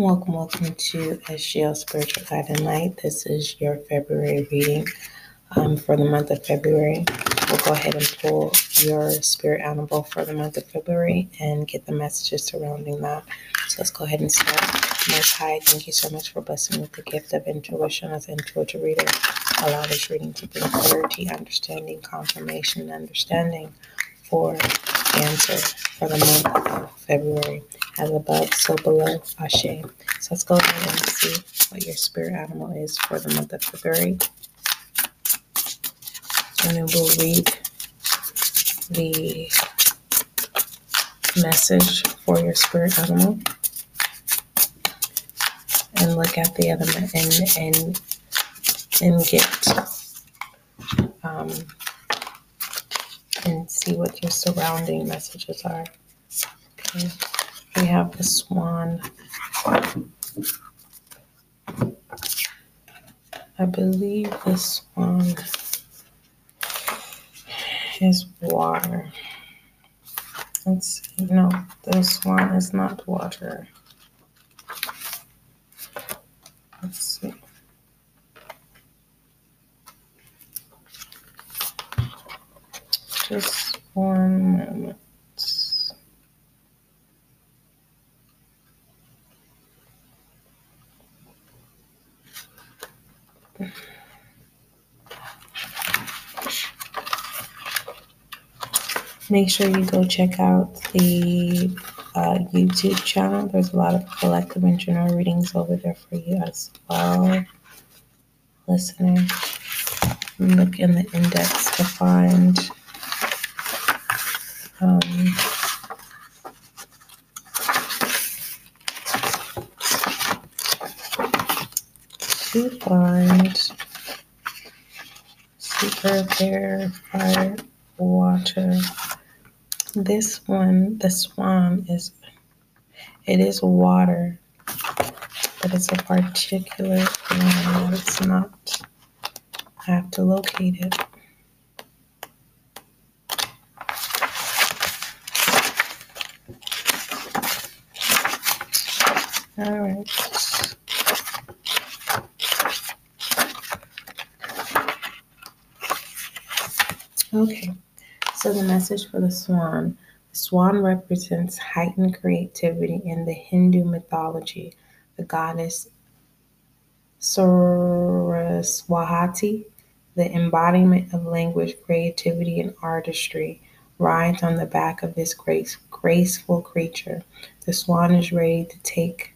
Welcome, welcome to SGL Spiritual Guiding Light. This is your February reading um, for the month of February. We'll go ahead and pull your spirit animal for the month of February and get the messages surrounding that. So let's go ahead and start. Most High, thank you so much for blessing me with the gift of intuition as an intuitive reader. Allow this reading to bring clarity, understanding, confirmation, and understanding for answer for the month of February. As above, so below, Ashe. So let's go ahead and see what your spirit animal is for the month of February. And then we'll read the message for your spirit animal and look at the other and and and get um, and see what your surrounding messages are. Okay. We have the swan. I believe the swan is water. Let's see. No, the swan is not water. Let's see. Just one moment. Make sure you go check out the uh, YouTube channel. There's a lot of collective and general readings over there for you as well. Listening. Look in the index to find um, to find super fair fire water. This one, the swan, is it is water, but it's a particular one. It's not. I have to locate it. All right. Okay, so the message for the swan. The swan represents heightened creativity in the Hindu mythology. The goddess Saraswati, the embodiment of language, creativity, and artistry, rides on the back of this grace, graceful creature. The swan is ready to take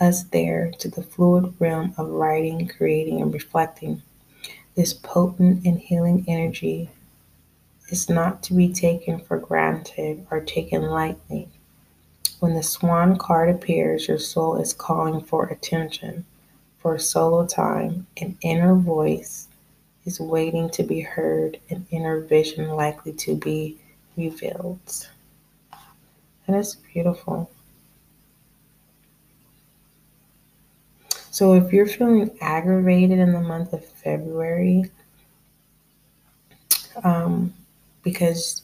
us there to the fluid realm of writing, creating, and reflecting. This potent and healing energy is not to be taken for granted or taken lightly. When the swan card appears, your soul is calling for attention, for solo time, an inner voice is waiting to be heard, an inner vision likely to be revealed. That is beautiful. So if you're feeling aggravated in the month of February, um, because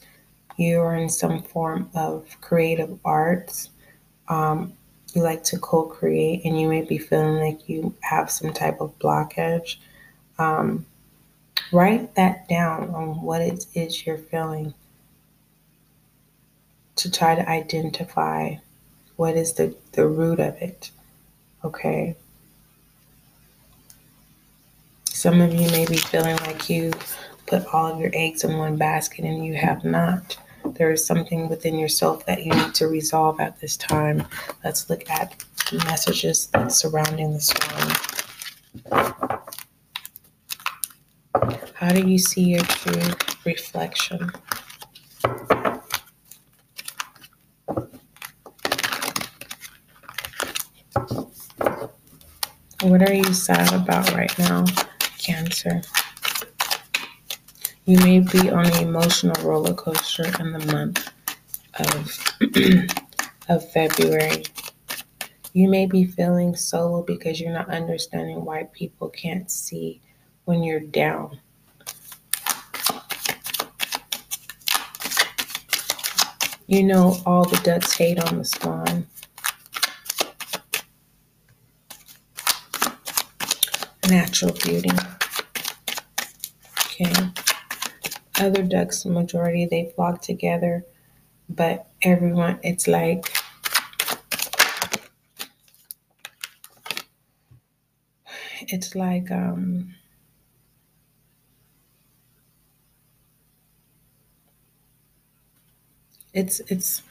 you're in some form of creative arts, um, you like to co create, and you may be feeling like you have some type of blockage, um, write that down on what it is you're feeling to try to identify what is the, the root of it. Okay. Some of you may be feeling like you put all of your eggs in one basket and you have not. There is something within yourself that you need to resolve at this time. Let's look at the messages that's surrounding the swan. How do you see your true reflection? What are you sad about right now? Cancer. You may be on an emotional roller coaster in the month of, of February. You may be feeling solo because you're not understanding why people can't see when you're down. You know all the ducks hate on the swan. natural beauty. Okay. Other ducks, majority, they flock together, but everyone, it's like it's like um it's it's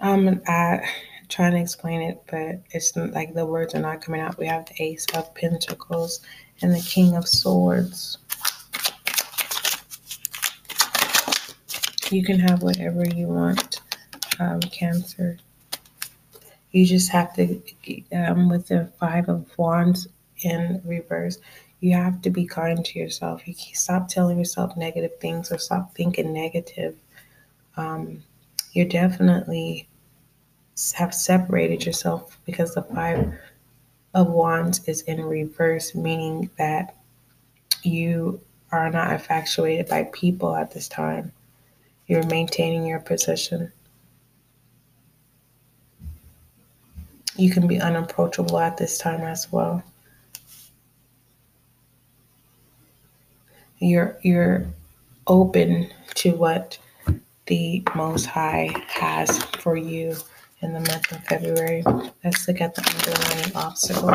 um I trying to explain it, but it's like the words are not coming out. We have the Ace of Pentacles and the King of Swords. You can have whatever you want, um, Cancer. You just have to, um, with the Five of Wands in reverse, you have to be kind to yourself. You stop telling yourself negative things or stop thinking negative. Um, you're definitely have separated yourself because the five of wands is in reverse, meaning that you are not infatuated by people at this time. You're maintaining your position. You can be unapproachable at this time as well. You're you're open to what the most high has for you in the month of February. Let's look at the underlying obstacle.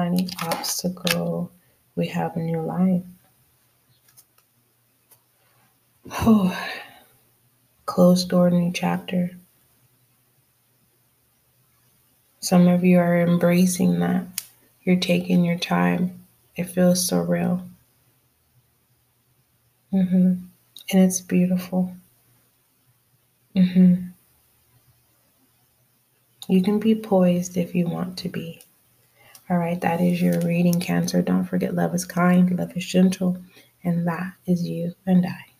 Underlining obstacle, we have a new life. Oh, closed door, new chapter. Some of you are embracing that. You're taking your time. It feels so real. Mm-hmm. And it's beautiful. Mm-hmm. You can be poised if you want to be. All right, that is your reading, Cancer. Don't forget, love is kind, love is gentle, and that is you and I.